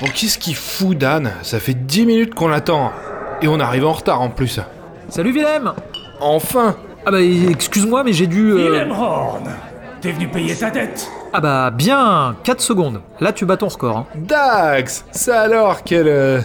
Bon, qu'est-ce qu'il fout, Dan? Ça fait 10 minutes qu'on l'attend. Et on arrive en retard en plus. Salut Willem Enfin Ah bah excuse-moi mais j'ai dû... euh, Willem Horn, t'es venu payer ta dette Ah bah bien 4 secondes. Là tu bats ton record. Hein. Dax Ça alors, quelle... euh,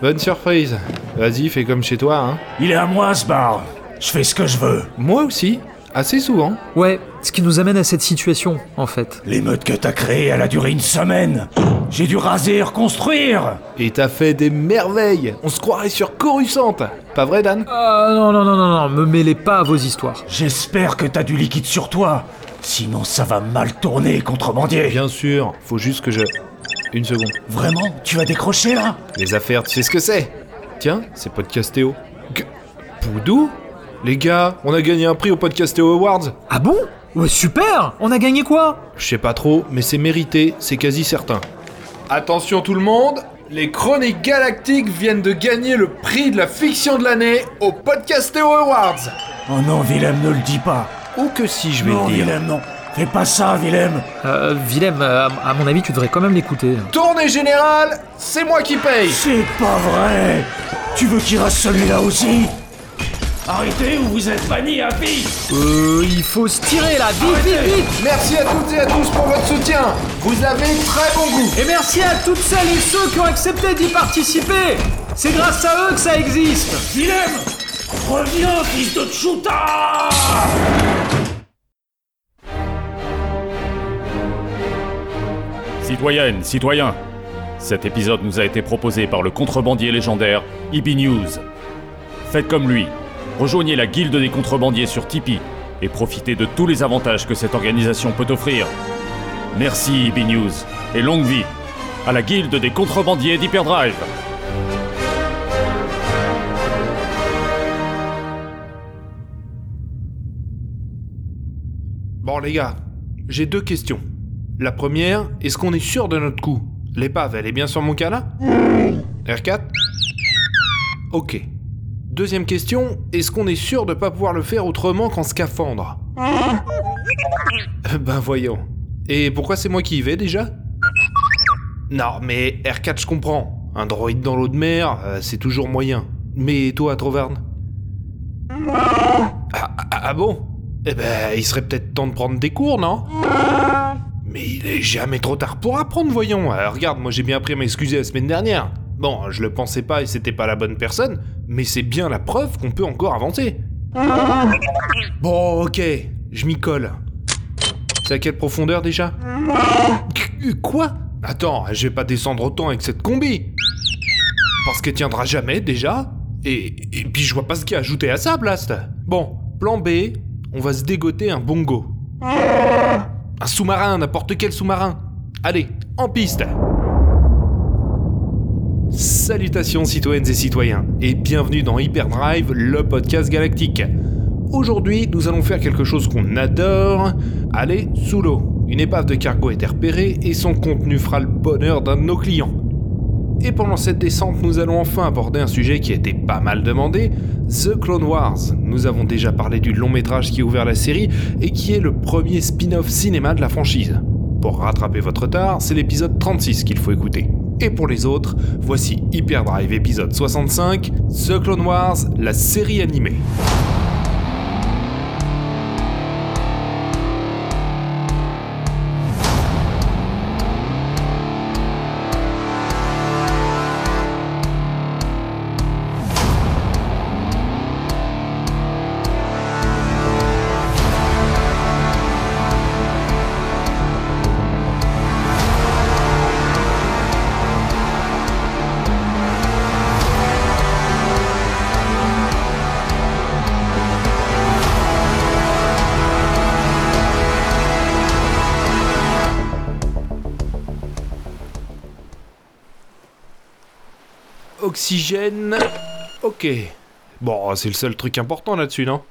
bonne surprise. Vas-y, fais comme chez toi, hein. Il est à moi ce bar. Je fais ce que je veux. Moi aussi, assez souvent. Ouais, ce qui nous amène à cette situation en fait. L'émeute que t'as créée, elle a duré une semaine. J'ai dû raser et reconstruire. Et t'as fait des merveilles On se croirait sur Coruscant Pas vrai, Dan? Ah non non non non non, me mêlez pas à vos histoires. J'espère que t'as du liquide sur toi. Sinon, ça va mal tourner, contrebandier. Bien sûr, faut juste que je... Une seconde. Vraiment? Tu vas décrocher là? Les affaires, tu sais ce que c'est? Tiens, c'est Podcastéo. Que- Poudou? Les gars, on a gagné un prix au Podcastéo Awards Ah bon? Ouais super On a gagné quoi? Je sais pas trop, mais c'est mérité, c'est quasi certain. Attention tout le monde, les Chroniques Galactiques viennent de gagner le prix de la fiction de l'année au Podcastéo Awards Oh non, Willem, ne le dis pas. Ou que si je vais Non, le dire. Willem, non. Fais pas ça, Willem. Euh, Willem, euh, à mon avis tu devrais quand même l'écouter. Tournée générale, c'est moi qui paye C'est pas vrai. Tu veux qu'il reste celui-là aussi? Arrêtez ou vous êtes banni à vie. Euh, il faut se tirer là, vite vite vite. Merci à toutes et à tous pour votre soutien. Vous avez très bon goût. Et merci à toutes celles et ceux qui ont accepté d'y participer. C'est grâce à eux que ça existe. Willem Reviens, fils de Tchouta Citoyennes, citoyens, cet épisode nous a été proposé par le contrebandier légendaire EB News. Faites comme lui, rejoignez la guilde des contrebandiers sur Tipeee et profitez de tous les avantages que cette organisation peut offrir. Merci EB News et longue vie à la guilde des contrebandiers d'Hyperdrive. Bon les gars, j'ai deux questions. La première, est-ce qu'on est sûr de notre coup? L'épave, elle est bien sur mon cas là? R4 Ok. Deuxième question, est-ce qu'on est sûr de pas pouvoir le faire autrement qu'en scaphandre Ben voyons. Et pourquoi c'est moi qui y vais déjà? Non, mais R4 je comprends. Un droïde dans l'eau de mer, euh, c'est toujours moyen. Mais toi, Troverne ah, ah, ah bon? Eh ben, il serait peut-être temps de prendre des cours, non? Mais il est jamais trop tard pour apprendre, voyons. Euh, regarde, moi j'ai bien appris à m'excuser la semaine dernière. Bon, je le pensais pas et c'était pas la bonne personne, mais c'est bien la preuve qu'on peut encore avancer. Bon, ok, je m'y colle. C'est à quelle profondeur déjà? Qu- Quoi? Attends, je vais pas descendre autant avec cette combi. Parce qu'elle tiendra jamais déjà. Et, et puis je vois pas ce qu'il y a ajouté à ça, Blast. Bon, plan B, on va se dégoter un bongo. Un sous-marin, n'importe quel sous-marin. Allez, en piste Salutations citoyennes et citoyens, et bienvenue dans Hyperdrive, le podcast galactique. Aujourd'hui, nous allons faire quelque chose qu'on adore, aller sous l'eau. Une épave de cargo est repérée et son contenu fera le bonheur d'un de nos clients. Et pendant cette descente, nous allons enfin aborder un sujet qui a été pas mal demandé, The Clone Wars. Nous avons déjà parlé du long métrage qui a ouvert la série et qui est le premier spin-off cinéma de la franchise. Pour rattraper votre retard, c'est l'épisode 36 qu'il faut écouter. Et pour les autres, voici Hyperdrive épisode 65, The Clone Wars, la série animée. Oxygène. Ok. Bon, c'est le seul truc important là-dessus, non?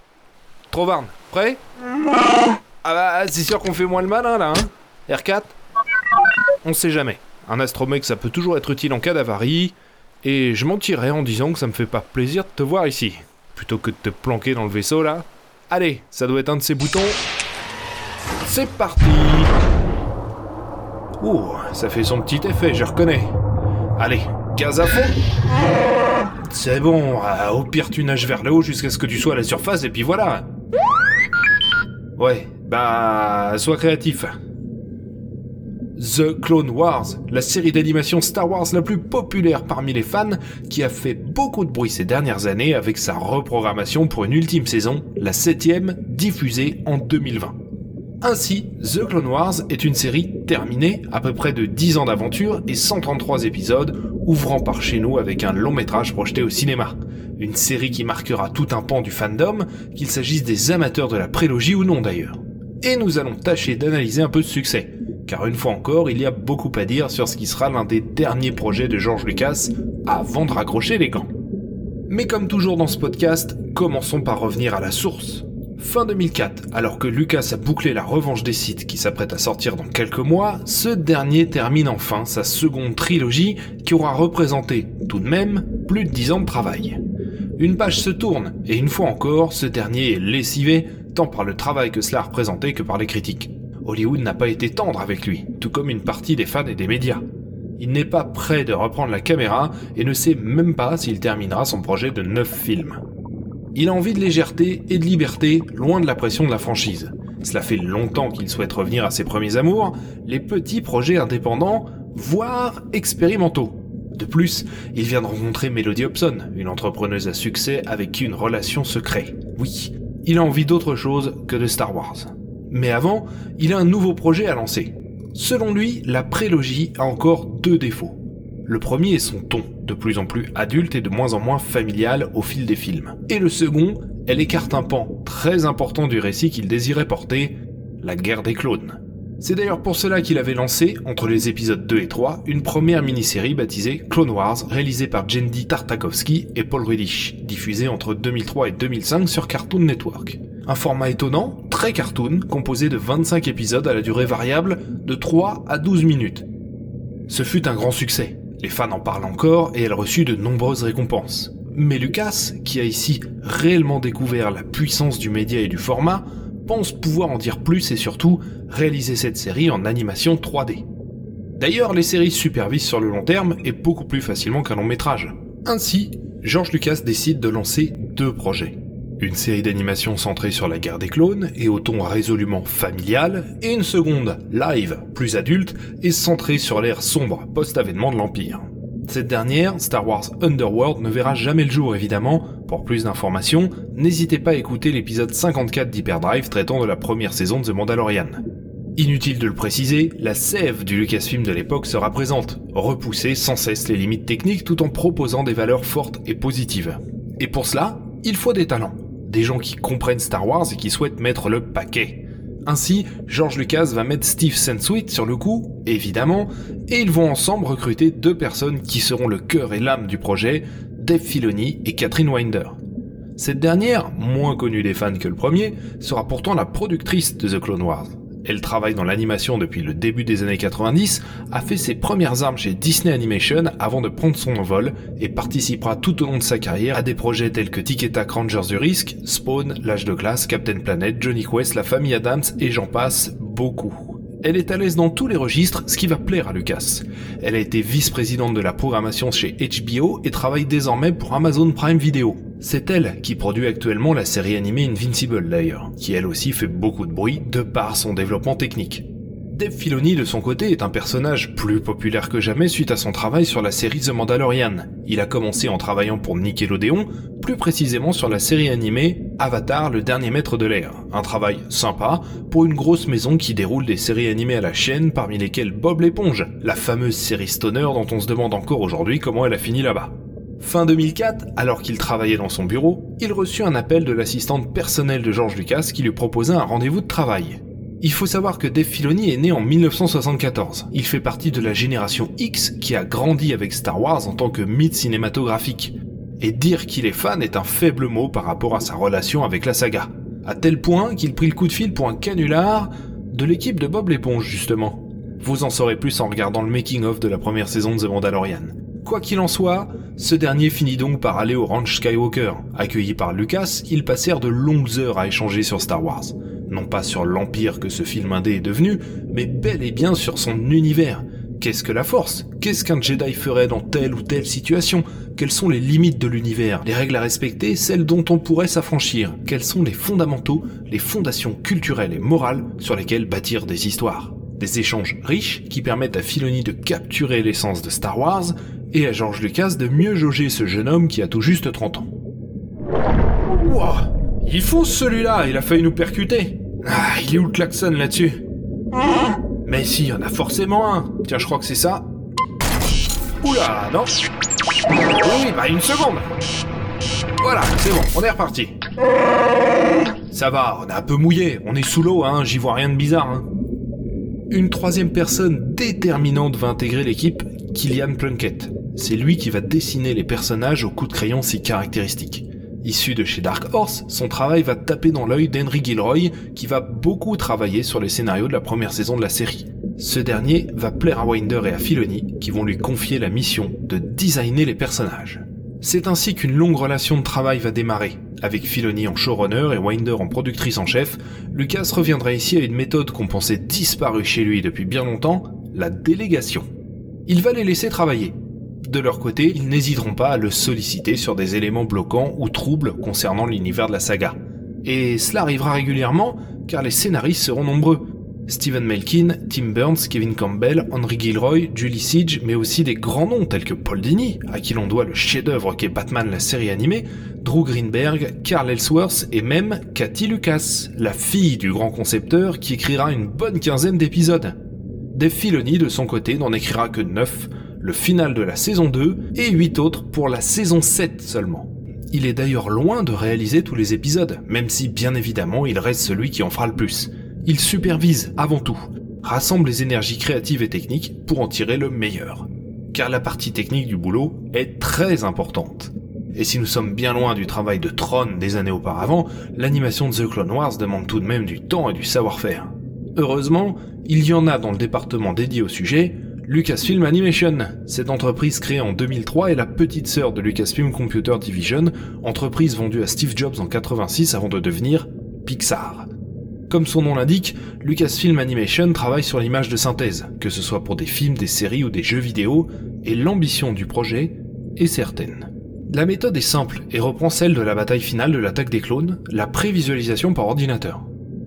Trovarne, prêt? Ah bah, c'est sûr qu'on fait moins le malin là, hein R4 On sait jamais. Un astromec, ça peut toujours être utile en cas d'avarie. Et je mentirais en disant que ça me fait pas plaisir de te voir ici. Plutôt que de te planquer dans le vaisseau là. Allez, ça doit être un de ces boutons. C'est parti Ouh, ça fait son petit effet, je reconnais. Allez, gaz à fond C'est bon, euh, au pire tu nages vers le haut jusqu'à ce que tu sois à la surface et puis voilà. Ouais, bah, sois créatif. The Clone Wars, la série d'animation Star Wars la plus populaire parmi les fans, qui a fait beaucoup de bruit ces dernières années avec sa reprogrammation pour une ultime saison, la septième, diffusée en 2020. Ainsi, The Clone Wars est une série terminée, à peu près de 10 ans d'aventure et 133 épisodes, ouvrant par chez nous avec un long métrage projeté au cinéma. Une série qui marquera tout un pan du fandom, qu'il s'agisse des amateurs de la prélogie ou non d'ailleurs. Et nous allons tâcher d'analyser un peu ce succès, car une fois encore, il y a beaucoup à dire sur ce qui sera l'un des derniers projets de George Lucas avant de raccrocher les gants. Mais comme toujours dans ce podcast, commençons par revenir à la source. Fin 2004, alors que Lucas a bouclé la revanche des sites qui s'apprête à sortir dans quelques mois, ce dernier termine enfin sa seconde trilogie qui aura représenté, tout de même, plus de 10 ans de travail. Une page se tourne, et une fois encore, ce dernier est lessivé, tant par le travail que cela a représenté que par les critiques. Hollywood n'a pas été tendre avec lui, tout comme une partie des fans et des médias. Il n'est pas prêt de reprendre la caméra et ne sait même pas s'il terminera son projet de 9 films. Il a envie de légèreté et de liberté, loin de la pression de la franchise. Cela fait longtemps qu'il souhaite revenir à ses premiers amours, les petits projets indépendants, voire expérimentaux. De plus, il vient de rencontrer Melody Hobson, une entrepreneuse à succès avec qui une relation se. Oui, il a envie d'autre chose que de Star Wars. Mais avant, il a un nouveau projet à lancer. Selon lui, la prélogie a encore deux défauts. Le premier est son ton, de plus en plus adulte et de moins en moins familial au fil des films. Et le second, elle écarte un pan très important du récit qu'il désirait porter, la guerre des clones. C'est d'ailleurs pour cela qu'il avait lancé, entre les épisodes 2 et 3, une première mini-série baptisée Clone Wars, réalisée par Jendy Tartakovsky et Paul Rudish, diffusée entre 2003 et 2005 sur Cartoon Network. Un format étonnant, très cartoon, composé de 25 épisodes à la durée variable de 3 à 12 minutes. Ce fut un grand succès. Les fans en parlent encore et elle reçut de nombreuses récompenses. Mais Lucas, qui a ici réellement découvert la puissance du média et du format, pense pouvoir en dire plus et surtout réaliser cette série en animation 3D. D'ailleurs, les séries supervisent sur le long terme et beaucoup plus facilement qu'un long métrage. Ainsi, George Lucas décide de lancer deux projets. Une série d'animation centrée sur la guerre des clones et au ton résolument familial, et une seconde, live, plus adulte, et centrée sur l'ère sombre post-avènement de l'Empire. Cette dernière, Star Wars Underworld, ne verra jamais le jour évidemment. Pour plus d'informations, n'hésitez pas à écouter l'épisode 54 d'Hyperdrive traitant de la première saison de The Mandalorian. Inutile de le préciser, la sève du Lucasfilm de l'époque sera présente, repousser sans cesse les limites techniques tout en proposant des valeurs fortes et positives. Et pour cela, il faut des talents des gens qui comprennent Star Wars et qui souhaitent mettre le paquet. Ainsi, George Lucas va mettre Steve Sansweet sur le coup, évidemment, et ils vont ensemble recruter deux personnes qui seront le cœur et l'âme du projet, Dave Filoni et Catherine Winder. Cette dernière, moins connue des fans que le premier, sera pourtant la productrice de The Clone Wars elle travaille dans l'animation depuis le début des années 90, a fait ses premières armes chez Disney Animation avant de prendre son envol et participera tout au long de sa carrière à des projets tels que Tic Tac Rangers du Risque, Spawn, L'Âge de Glace, Captain Planet, Johnny Quest, La Famille Adams et j'en passe beaucoup. Elle est à l'aise dans tous les registres, ce qui va plaire à Lucas. Elle a été vice-présidente de la programmation chez HBO et travaille désormais pour Amazon Prime Video. C'est elle qui produit actuellement la série animée Invincible d'ailleurs, qui elle aussi fait beaucoup de bruit de par son développement technique. Dave Filoni de son côté est un personnage plus populaire que jamais suite à son travail sur la série The Mandalorian. Il a commencé en travaillant pour Nickelodeon, plus précisément sur la série animée Avatar le dernier maître de l'air. Un travail sympa pour une grosse maison qui déroule des séries animées à la chaîne parmi lesquelles Bob l'éponge, la fameuse série stoner dont on se demande encore aujourd'hui comment elle a fini là-bas. Fin 2004, alors qu'il travaillait dans son bureau, il reçut un appel de l'assistante personnelle de George Lucas qui lui proposait un rendez-vous de travail. Il faut savoir que Dave Filoni est né en 1974. Il fait partie de la génération X qui a grandi avec Star Wars en tant que mythe cinématographique. Et dire qu'il est fan est un faible mot par rapport à sa relation avec la saga. À tel point qu'il prit le coup de fil pour un canular de l'équipe de Bob l'éponge justement. Vous en saurez plus en regardant le making-of de la première saison de The Mandalorian. Quoi qu'il en soit, ce dernier finit donc par aller au ranch Skywalker. Accueillis par Lucas, ils passèrent de longues heures à échanger sur Star Wars. Non pas sur l'empire que ce film indé est devenu, mais bel et bien sur son univers, Qu'est-ce que la force? Qu'est-ce qu'un Jedi ferait dans telle ou telle situation? Quelles sont les limites de l'univers? Les règles à respecter Celles dont on pourrait s'affranchir. Quels sont les fondamentaux, les fondations culturelles et morales sur lesquelles bâtir des histoires? Des échanges riches qui permettent à Filoni de capturer l'essence de Star Wars et à George Lucas de mieux jauger ce jeune homme qui a tout juste 30 ans. Wouah Il fonce celui-là, il a failli nous percuter. Ah, il est où le klaxon là-dessus? Mais si, il y en a forcément un. Tiens, je crois que c'est ça. Oula, non Oui, bah une seconde. Voilà, c'est bon, on est reparti. Ça va, on est un peu mouillé, on est sous l'eau, hein, j'y vois rien de bizarre. Hein. Une troisième personne déterminante va intégrer l'équipe, Killian Plunkett. C'est lui qui va dessiner les personnages au coup de crayon si caractéristique. Issu de chez Dark Horse, son travail va taper dans l'œil d'Henry Gilroy, qui va beaucoup travailler sur les scénarios de la première saison de la série. Ce dernier va plaire à Winder et à Filoni, qui vont lui confier la mission de designer les personnages. C'est ainsi qu'une longue relation de travail va démarrer. Avec Filoni en showrunner et Winder en productrice en chef, Lucas reviendra ici à une méthode qu'on pensait disparue chez lui depuis bien longtemps, la délégation. Il va les laisser travailler, de leur côté, ils n'hésiteront pas à le solliciter sur des éléments bloquants ou troubles concernant l'univers de la saga. Et cela arrivera régulièrement car les scénaristes seront nombreux. Stephen Melkin, Tim Burns, Kevin Campbell, Henry Gilroy, Julie Siege, mais aussi des grands noms tels que Paul Dini, à qui l'on doit le chef-d'œuvre qu'est Batman la série animée, Drew Greenberg, Carl Ellsworth et même Cathy Lucas, la fille du grand concepteur qui écrira une bonne quinzaine d'épisodes. Dave Filoni, de son côté, n'en écrira que 9, le final de la saison 2 et 8 autres pour la saison 7 seulement. Il est d'ailleurs loin de réaliser tous les épisodes, même si bien évidemment il reste celui qui en fera le plus. Il supervise avant tout, rassemble les énergies créatives et techniques pour en tirer le meilleur. Car la partie technique du boulot est très importante. Et si nous sommes bien loin du travail de Tron des années auparavant, l'animation de The Clone Wars demande tout de même du temps et du savoir-faire. Heureusement, il y en a dans le département dédié au sujet, Lucasfilm Animation. Cette entreprise créée en 2003 est la petite sœur de Lucasfilm Computer Division, entreprise vendue à Steve Jobs en 86 avant de devenir Pixar. Comme son nom l'indique, Lucasfilm Animation travaille sur l'image de synthèse, que ce soit pour des films, des séries ou des jeux vidéo, et l'ambition du projet est certaine. La méthode est simple et reprend celle de la bataille finale de l'attaque des clones, la prévisualisation par ordinateur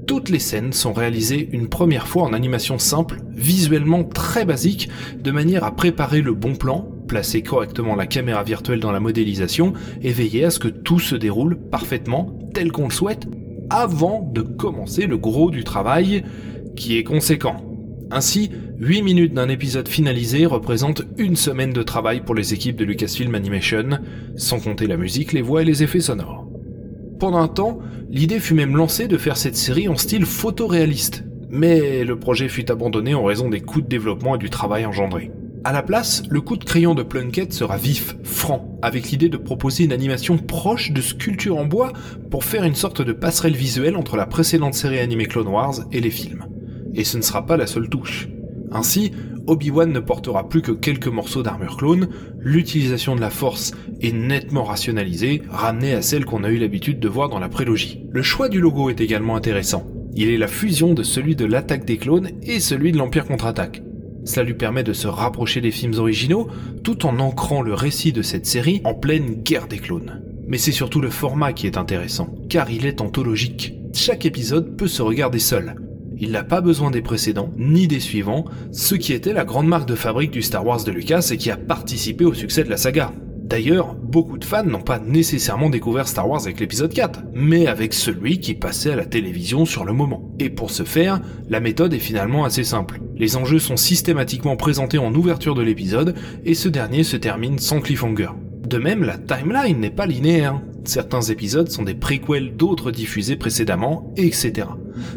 toutes les scènes sont réalisées une première fois en animation simple, visuellement très basique, de manière à préparer le bon plan, placer correctement la caméra virtuelle dans la modélisation et veiller à ce que tout se déroule parfaitement tel qu'on le souhaite avant de commencer le gros du travail qui est conséquent. Ainsi, 8 minutes d'un épisode finalisé représentent une semaine de travail pour les équipes de Lucasfilm Animation, sans compter la musique, les voix et les effets sonores. Pendant un temps, l'idée fut même lancée de faire cette série en style photoréaliste, mais le projet fut abandonné en raison des coûts de développement et du travail engendré. À la place, le coup de crayon de Plunkett sera vif, franc, avec l'idée de proposer une animation proche de sculpture en bois pour faire une sorte de passerelle visuelle entre la précédente série animée Clone Wars et les films. Et ce ne sera pas la seule touche. Ainsi, Obi-Wan ne portera plus que quelques morceaux d'armure clone, l'utilisation de la force est nettement rationalisée, ramenée à celle qu'on a eu l'habitude de voir dans la prélogie. Le choix du logo est également intéressant. Il est la fusion de celui de l'attaque des clones et celui de l'Empire contre-attaque. Cela lui permet de se rapprocher des films originaux tout en ancrant le récit de cette série en pleine guerre des clones. Mais c'est surtout le format qui est intéressant, car il est anthologique. Chaque épisode peut se regarder seul, il n'a pas besoin des précédents, ni des suivants, ce qui était la grande marque de fabrique du Star Wars de Lucas et qui a participé au succès de la saga. D'ailleurs, beaucoup de fans n'ont pas nécessairement découvert Star Wars avec l'épisode 4, mais avec celui qui passait à la télévision sur le moment. Et pour ce faire, la méthode est finalement assez simple. Les enjeux sont systématiquement présentés en ouverture de l'épisode, et ce dernier se termine sans cliffhanger. De même, la timeline n'est pas linéaire. Certains épisodes sont des préquels d'autres diffusés précédemment, etc.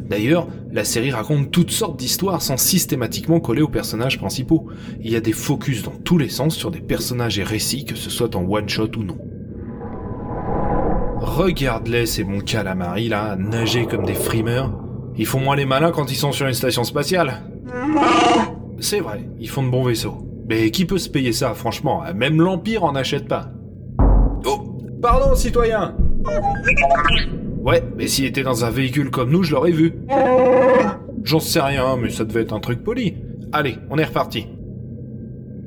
D'ailleurs, la série raconte toutes sortes d'histoires sans systématiquement coller aux personnages principaux. Il y a des focus dans tous les sens sur des personnages et récits, que ce soit en one-shot ou non. Regarde-les, ces bons calamari là, nager comme des frimeurs. Ils font moins les malins quand ils sont sur une station spatiale. C'est vrai, ils font de bons vaisseaux. Mais qui peut se payer ça, franchement? Même l'Empire en achète pas. Oh Pardon, citoyen Ouais, mais s'il était dans un véhicule comme nous, je l'aurais vu. J'en sais rien, mais ça devait être un truc poli. Allez, on est reparti.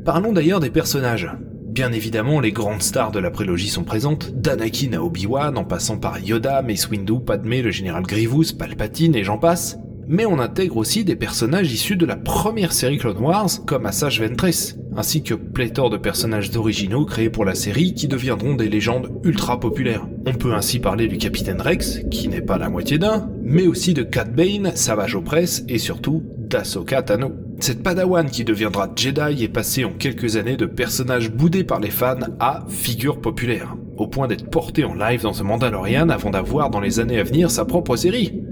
Parlons d'ailleurs des personnages. Bien évidemment, les grandes stars de la prélogie sont présentes, d'Anakin à Obi-Wan, en passant par Yoda, Mace Windu, Padmé, le général Grievous, Palpatine et j'en passe. Mais on intègre aussi des personnages issus de la première série Clone Wars, comme Asajj Ventress, ainsi que pléthore de personnages originaux créés pour la série qui deviendront des légendes ultra populaires. On peut ainsi parler du Capitaine Rex, qui n'est pas la moitié d'un, mais aussi de Cat Bane, Savage Opress et surtout d'Ahsoka Tano. Cette padawan qui deviendra Jedi est passée en quelques années de personnage boudé par les fans à figure populaire, au point d'être porté en live dans The Mandalorian avant d'avoir dans les années à venir sa propre série.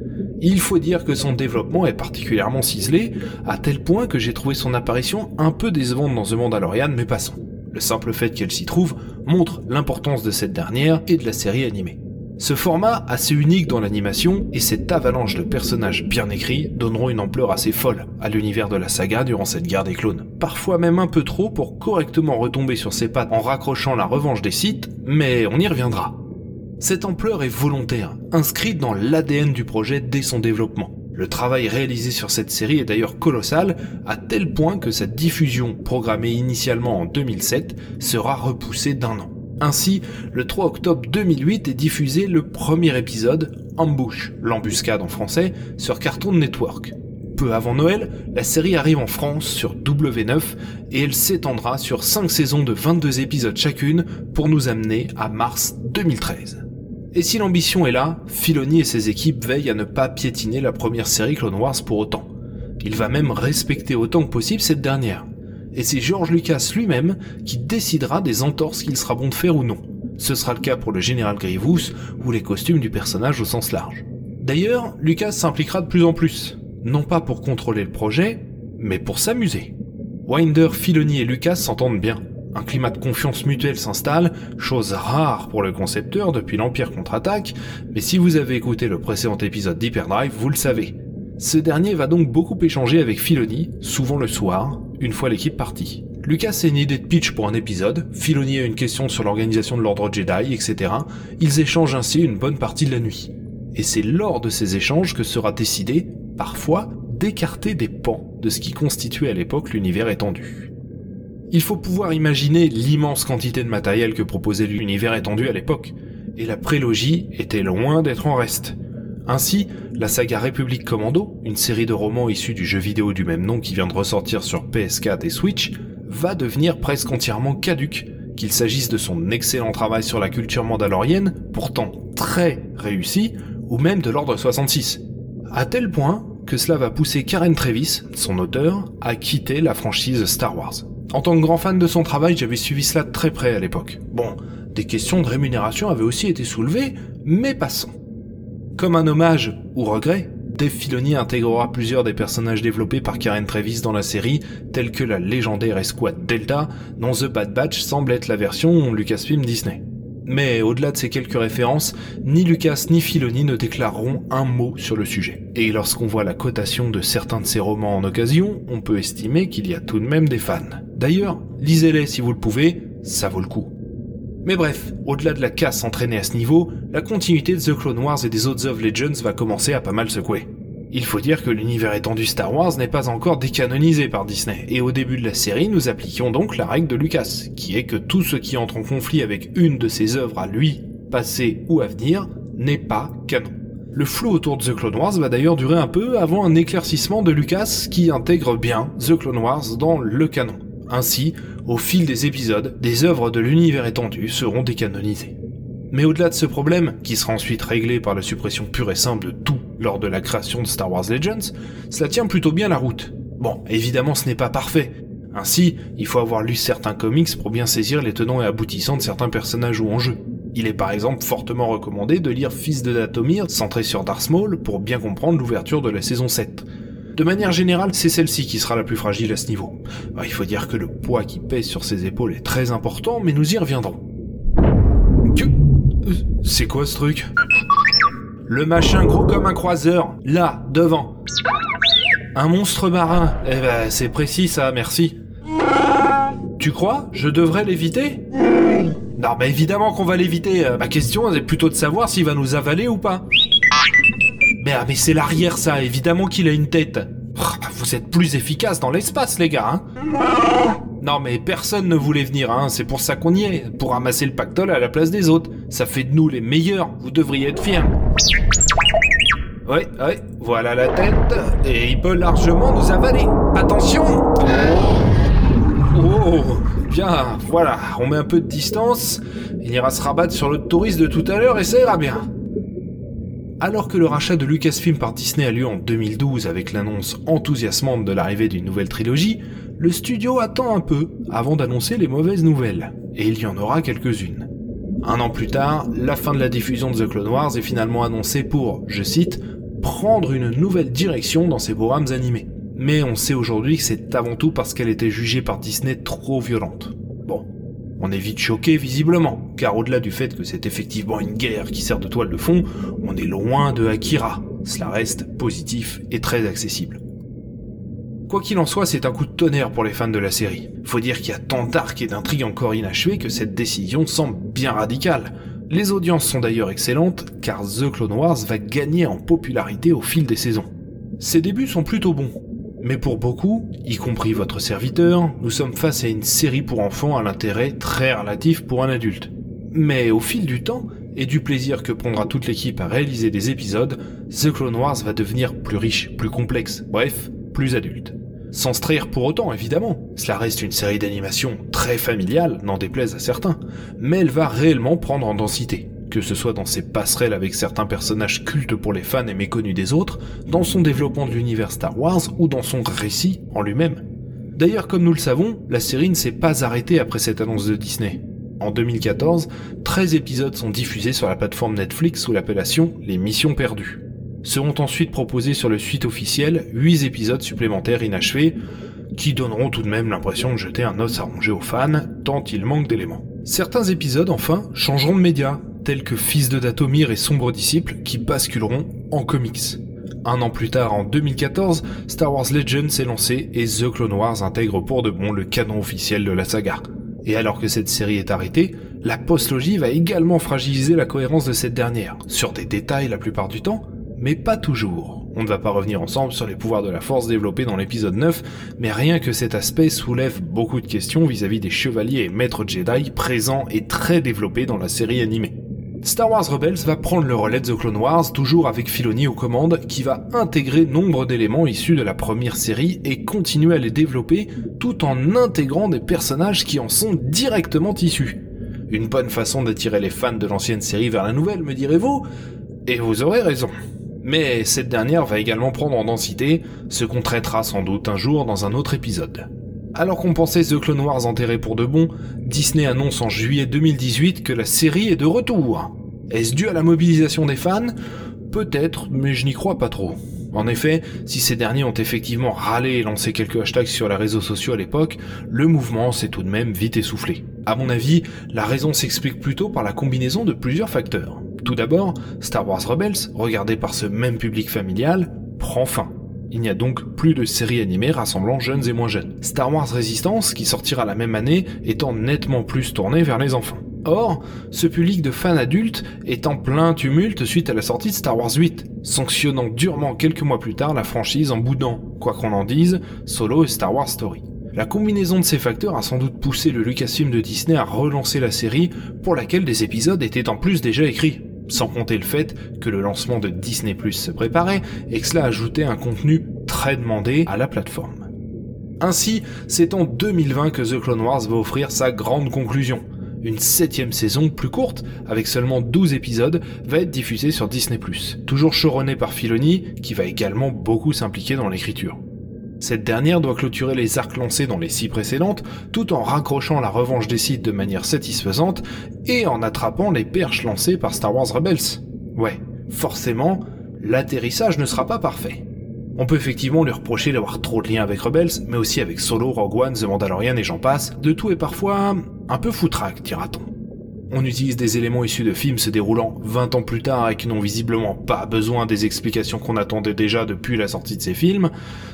Il faut dire que son développement est particulièrement ciselé, à tel point que j'ai trouvé son apparition un peu décevante dans The Mandalorian, mais passons. Le simple fait qu'elle s'y trouve montre l'importance de cette dernière et de la série animée. Ce format assez unique dans l'animation et cette avalanche de personnages bien écrits donneront une ampleur assez folle à l'univers de la saga durant cette guerre des clones. Parfois même un peu trop pour correctement retomber sur ses pattes en raccrochant la revanche des sites, mais on y reviendra. Cette ampleur est volontaire, inscrite dans l'ADN du projet dès son développement. Le travail réalisé sur cette série est d'ailleurs colossal, à tel point que sa diffusion, programmée initialement en 2007, sera repoussée d'un an. Ainsi, le 3 octobre 2008 est diffusé le premier épisode, Ambush, l'embuscade en français, sur Cartoon Network. Peu avant Noël, la série arrive en France sur W9 et elle s'étendra sur 5 saisons de 22 épisodes chacune pour nous amener à mars 2013. Et si l'ambition est là, Filoni et ses équipes veillent à ne pas piétiner la première série Clone Wars pour autant. Il va même respecter autant que possible cette dernière. Et c'est George Lucas lui-même qui décidera des entorses qu'il sera bon de faire ou non. Ce sera le cas pour le général Grievous ou les costumes du personnage au sens large. D'ailleurs, Lucas s'impliquera de plus en plus, non pas pour contrôler le projet, mais pour s'amuser. Winder, Filoni et Lucas s'entendent bien. Un climat de confiance mutuelle s'installe, chose rare pour le concepteur depuis l'Empire contre-attaque, mais si vous avez écouté le précédent épisode d'Hyperdrive, vous le savez. Ce dernier va donc beaucoup échanger avec Filoni, souvent le soir, une fois l'équipe partie. Lucas a une idée de pitch pour un épisode, Filoni a une question sur l'organisation de l'ordre Jedi, etc. Ils échangent ainsi une bonne partie de la nuit. Et c'est lors de ces échanges que sera décidé, parfois, d'écarter des pans de ce qui constituait à l'époque l'univers étendu. Il faut pouvoir imaginer l'immense quantité de matériel que proposait l'univers étendu à l'époque, et la prélogie était loin d'être en reste. Ainsi, la saga République Commando, une série de romans issus du jeu vidéo du même nom qui vient de ressortir sur PS4 et Switch, va devenir presque entièrement caduque, qu'il s'agisse de son excellent travail sur la culture mandalorienne, pourtant très réussi, ou même de l'ordre 66. À tel point que cela va pousser Karen Travis, son auteur, à quitter la franchise Star Wars. En tant que grand fan de son travail, j'avais suivi cela de très près à l'époque. Bon, des questions de rémunération avaient aussi été soulevées, mais passons. Comme un hommage ou regret, Dave Filoni intégrera plusieurs des personnages développés par Karen Travis dans la série, tels que la légendaire escouade Delta, dont The Bad Batch semble être la version Lucasfilm Disney. Mais au-delà de ces quelques références, ni Lucas ni Filoni ne déclareront un mot sur le sujet. Et lorsqu'on voit la cotation de certains de ces romans en occasion, on peut estimer qu'il y a tout de même des fans. D'ailleurs, lisez-les si vous le pouvez, ça vaut le coup. Mais bref, au-delà de la casse entraînée à ce niveau, la continuité de The Clone Wars et des autres of Legends va commencer à pas mal secouer. Il faut dire que l'univers étendu Star Wars n'est pas encore décanonisé par Disney, et au début de la série, nous appliquions donc la règle de Lucas, qui est que tout ce qui entre en conflit avec une de ses œuvres à lui, passé ou à venir, n'est pas canon. Le flou autour de The Clone Wars va d'ailleurs durer un peu avant un éclaircissement de Lucas qui intègre bien The Clone Wars dans le canon. Ainsi, au fil des épisodes, des œuvres de l'univers étendu seront décanonisées. Mais au-delà de ce problème, qui sera ensuite réglé par la suppression pure et simple de tout lors de la création de Star Wars Legends, cela tient plutôt bien la route. Bon, évidemment ce n'est pas parfait. Ainsi, il faut avoir lu certains comics pour bien saisir les tenants et aboutissants de certains personnages ou enjeux. Il est par exemple fortement recommandé de lire Fils de Datomir, centré sur Darth Maul, pour bien comprendre l'ouverture de la saison 7. De manière générale, c'est celle-ci qui sera la plus fragile à ce niveau. il faut dire que le poids qui pèse sur ses épaules est très important, mais nous y reviendrons. C'est quoi ce truc? Le machin gros comme un croiseur, là, devant. Un monstre marin. Eh ben, c'est précis ça, merci. Tu crois? Je devrais l'éviter? Non, mais évidemment qu'on va l'éviter. Ma question est plutôt de savoir s'il va nous avaler ou pas. Mais, mais c'est l'arrière ça, évidemment qu'il a une tête. Vous êtes plus efficace dans l'espace, les gars, hein Non mais personne ne voulait venir, hein, c'est pour ça qu'on y est, pour ramasser le pactole à la place des autres. Ça fait de nous les meilleurs, vous devriez être fiers. Ouais, ouais, voilà la tête, et il peut largement nous avaler. Attention Oh, bien, voilà, on met un peu de distance, il ira se rabattre sur le touriste de tout à l'heure et ça ira bien. Alors que le rachat de Lucasfilm par Disney a lieu en 2012 avec l'annonce enthousiasmante de l'arrivée d'une nouvelle trilogie, le studio attend un peu avant d'annoncer les mauvaises nouvelles, et il y en aura quelques-unes. Un an plus tard, la fin de la diffusion de The Clone Wars est finalement annoncée pour, je cite, prendre une nouvelle direction dans ses programmes animés. Mais on sait aujourd'hui que c'est avant tout parce qu'elle était jugée par Disney trop violente. Bon, on est vite choqué visiblement, car au-delà du fait que c'est effectivement une guerre qui sert de toile de fond, on est loin de Akira. Cela reste positif et très accessible. Quoi qu'il en soit, c'est un coup de tonnerre pour les fans de la série. Faut dire qu'il y a tant d'arcs et d'intrigues encore inachevées que cette décision semble bien radicale. Les audiences sont d'ailleurs excellentes, car The Clone Wars va gagner en popularité au fil des saisons. Ses débuts sont plutôt bons, mais pour beaucoup, y compris votre serviteur, nous sommes face à une série pour enfants à l'intérêt très relatif pour un adulte. Mais au fil du temps, et du plaisir que prendra toute l'équipe à réaliser des épisodes, The Clone Wars va devenir plus riche, plus complexe, bref, plus adulte. Sans se trahir pour autant, évidemment. Cela reste une série d'animation très familiale, n'en déplaise à certains, mais elle va réellement prendre en densité, que ce soit dans ses passerelles avec certains personnages cultes pour les fans et méconnus des autres, dans son développement de l'univers Star Wars ou dans son récit en lui-même. D'ailleurs, comme nous le savons, la série ne s'est pas arrêtée après cette annonce de Disney. En 2014, 13 épisodes sont diffusés sur la plateforme Netflix sous l'appellation Les Missions Perdues seront ensuite proposés sur le suite officiel 8 épisodes supplémentaires inachevés, qui donneront tout de même l'impression de jeter un os à ronger aux fans, tant il manque d'éléments. Certains épisodes, enfin, changeront de média, tels que Fils de Datomir et Sombre Disciple, qui basculeront en comics. Un an plus tard, en 2014, Star Wars Legends s'est lancé et The Clone Wars intègre pour de bon le canon officiel de la saga. Et alors que cette série est arrêtée, la postlogie va également fragiliser la cohérence de cette dernière, sur des détails la plupart du temps, mais pas toujours. On ne va pas revenir ensemble sur les pouvoirs de la force développés dans l'épisode 9, mais rien que cet aspect soulève beaucoup de questions vis-à-vis des chevaliers et maîtres Jedi présents et très développés dans la série animée. Star Wars Rebels va prendre le relais de The Clone Wars, toujours avec Filoni aux commandes, qui va intégrer nombre d'éléments issus de la première série et continuer à les développer tout en intégrant des personnages qui en sont directement issus. Une bonne façon d'attirer les fans de l'ancienne série vers la nouvelle, me direz-vous? Et vous aurez raison. Mais cette dernière va également prendre en densité, ce qu'on traitera sans doute un jour dans un autre épisode. Alors qu'on pensait The Clone Wars enterré pour de bon, Disney annonce en juillet 2018 que la série est de retour. Est-ce dû à la mobilisation des fans? Peut-être, mais je n'y crois pas trop. En effet, si ces derniers ont effectivement râlé et lancé quelques hashtags sur les réseaux sociaux à l'époque, le mouvement s'est tout de même vite essoufflé. À mon avis, la raison s'explique plutôt par la combinaison de plusieurs facteurs. Tout d'abord, Star Wars Rebels, regardé par ce même public familial, prend fin. Il n'y a donc plus de séries animées rassemblant jeunes et moins jeunes. Star Wars Resistance, qui sortira la même année, étant nettement plus tourné vers les enfants. Or, ce public de fans adultes est en plein tumulte suite à la sortie de Star Wars 8, sanctionnant durement quelques mois plus tard la franchise en boudant, quoi qu'on en dise, Solo et Star Wars Story. La combinaison de ces facteurs a sans doute poussé le Lucasfilm de Disney à relancer la série, pour laquelle des épisodes étaient en plus déjà écrits sans compter le fait que le lancement de Disney Plus se préparait et que cela ajoutait un contenu très demandé à la plateforme. Ainsi, c'est en 2020 que The Clone Wars va offrir sa grande conclusion. Une septième saison plus courte, avec seulement 12 épisodes, va être diffusée sur Disney+, toujours showrunné par Filoni, qui va également beaucoup s'impliquer dans l'écriture. Cette dernière doit clôturer les arcs lancés dans les six précédentes, tout en raccrochant la revanche des sites de manière satisfaisante et en attrapant les perches lancées par Star Wars Rebels. Ouais, forcément, l'atterrissage ne sera pas parfait. On peut effectivement lui reprocher d'avoir trop de liens avec Rebels, mais aussi avec Solo, Rogue One, The Mandalorian et j'en passe, de tout et parfois un peu foutraque, dira-t-on. On utilise des éléments issus de films se déroulant 20 ans plus tard et qui n'ont visiblement pas besoin des explications qu'on attendait déjà depuis la sortie de ces films,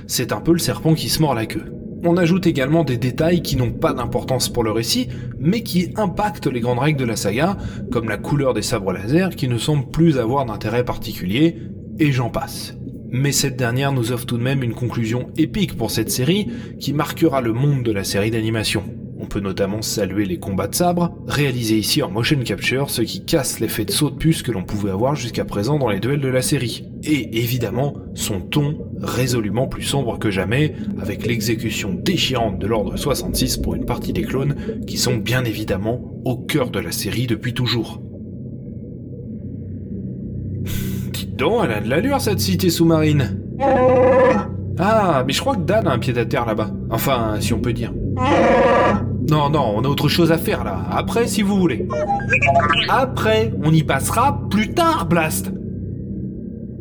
c'est un peu le serpent qui se mord la queue. On ajoute également des détails qui n'ont pas d'importance pour le récit, mais qui impactent les grandes règles de la saga, comme la couleur des sabres laser qui ne semblent plus avoir d'intérêt particulier, et j'en passe. Mais cette dernière nous offre tout de même une conclusion épique pour cette série qui marquera le monde de la série d'animation. On peut notamment saluer les combats de sabre, réalisés ici en motion capture, ce qui casse l'effet de saut de puce que l'on pouvait avoir jusqu'à présent dans les duels de la série. Et évidemment, son ton résolument plus sombre que jamais, avec l'exécution déchirante de l'ordre 66 pour une partie des clones, qui sont bien évidemment au cœur de la série depuis toujours. Dites donc, elle a de l'allure cette cité sous-marine. Ah, mais je crois que Dan a un pied à terre là-bas. Enfin, si on peut dire. Non, non, on a autre chose à faire là. Après, si vous voulez. Après, on y passera plus tard, Blast.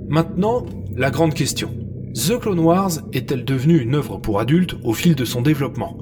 Maintenant, la grande question. The Clone Wars est-elle devenue une œuvre pour adultes au fil de son développement?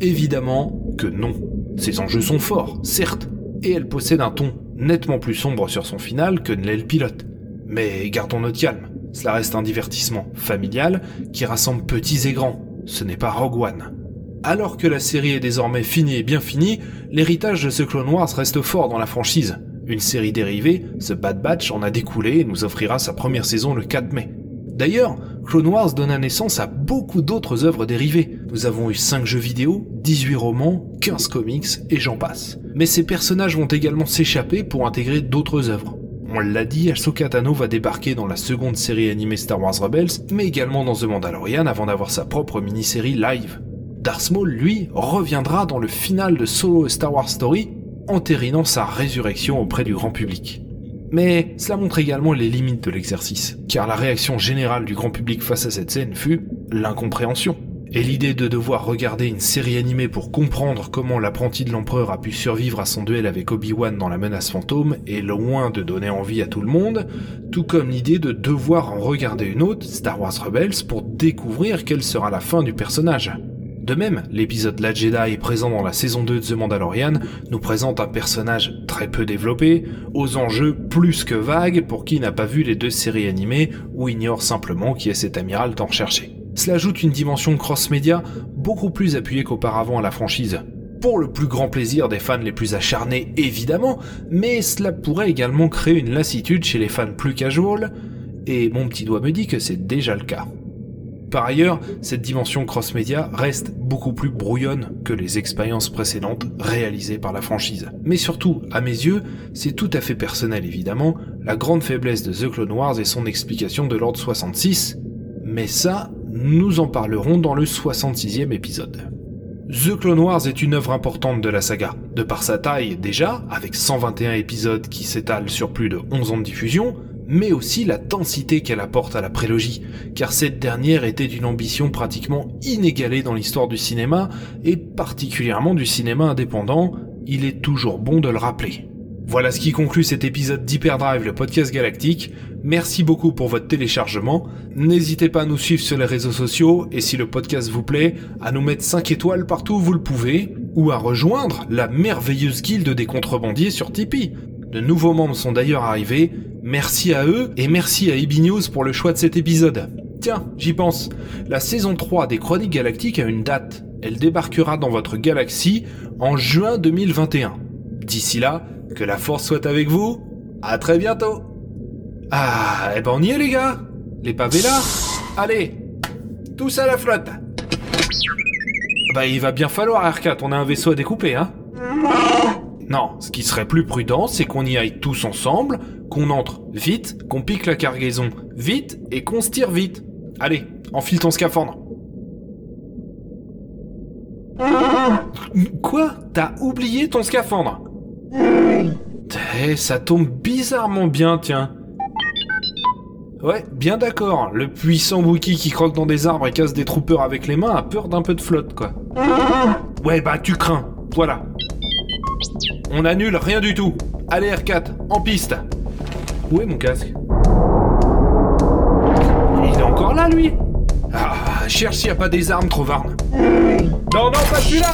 Évidemment que non. Ses enjeux sont forts, certes, et elle possède un ton nettement plus sombre sur son final que ne l'est le pilote. Mais gardons notre calme, cela reste un divertissement familial qui rassemble petits et grands, ce n'est pas Rogue One. Alors que la série est désormais finie et bien finie, l'héritage de ce Clone Wars reste fort dans la franchise. Une série dérivée, ce Bad Batch en a découlé et nous offrira sa première saison le 4 mai. D'ailleurs, Clone Wars donna naissance à beaucoup d'autres œuvres dérivées. Nous avons eu 5 jeux vidéo, 18 romans, 15 comics et j'en passe. Mais ces personnages vont également s'échapper pour intégrer d'autres œuvres. On l'a dit, Ahsoka Tano va débarquer dans la seconde série animée Star Wars Rebels, mais également dans The Mandalorian avant d'avoir sa propre mini-série live. Darth Maul, lui, reviendra dans le final de Solo Star Wars Story, entérinant sa résurrection auprès du grand public. Mais cela montre également les limites de l'exercice, car la réaction générale du grand public face à cette scène fut l'incompréhension. Et l'idée de devoir regarder une série animée pour comprendre comment l'apprenti de l'empereur a pu survivre à son duel avec Obi-Wan dans la menace fantôme est loin de donner envie à tout le monde, tout comme l'idée de devoir en regarder une autre, Star Wars Rebels, pour découvrir quelle sera la fin du personnage. De même, l'épisode La Jedi présent dans la saison 2 de The Mandalorian nous présente un personnage très peu développé, aux enjeux plus que vagues pour qui n'a pas vu les deux séries animées ou ignore simplement qui est cet amiral tant recherché. Cela ajoute une dimension cross-média beaucoup plus appuyée qu'auparavant à la franchise. Pour le plus grand plaisir des fans les plus acharnés évidemment, mais cela pourrait également créer une lassitude chez les fans plus casual, et mon petit doigt me dit que c'est déjà le cas. Par ailleurs, cette dimension cross-média reste beaucoup plus brouillonne que les expériences précédentes réalisées par la franchise. Mais surtout, à mes yeux, c'est tout à fait personnel évidemment, la grande faiblesse de The Clone Wars et son explication de l'ordre 66, mais ça, nous en parlerons dans le 66e épisode. The Clone Wars est une œuvre importante de la saga, de par sa taille déjà, avec 121 épisodes qui s'étalent sur plus de 11 ans de diffusion, mais aussi la densité qu'elle apporte à la prélogie, car cette dernière était d'une ambition pratiquement inégalée dans l'histoire du cinéma, et particulièrement du cinéma indépendant, il est toujours bon de le rappeler. Voilà ce qui conclut cet épisode d'Hyperdrive, le podcast galactique. Merci beaucoup pour votre téléchargement. N'hésitez pas à nous suivre sur les réseaux sociaux et si le podcast vous plaît, à nous mettre 5 étoiles partout où vous le pouvez ou à rejoindre la merveilleuse guilde des contrebandiers sur Tipeee. De nouveaux membres sont d'ailleurs arrivés. Merci à eux et merci à EB News pour le choix de cet épisode. Tiens, j'y pense. La saison 3 des Chroniques Galactiques a une date. Elle débarquera dans votre galaxie en juin 2021. D'ici là, que la force soit avec vous. À très bientôt. Ah, eh ben on y est les gars. Les pavés là. Allez, tous à la flotte. Bah il va bien falloir R4, on a un vaisseau à découper, hein. Non, ce qui serait plus prudent, c'est qu'on y aille tous ensemble, qu'on entre vite, qu'on pique la cargaison vite et qu'on se tire vite. Allez, enfile ton scaphandre. Quoi? T'as oublié ton scaphandre? Eh, ça tombe bizarrement bien, tiens. Ouais, bien d'accord. Le puissant Wookie qui croque dans des arbres et casse des troopers avec les mains a peur d'un peu de flotte, quoi. Ouais, bah tu crains. Voilà. On annule rien du tout. Allez R4, en piste. Où est mon casque? Il est encore là, lui? Ah, cherche s'il n'y a pas des armes, Trovarne. Non, non, pas celui-là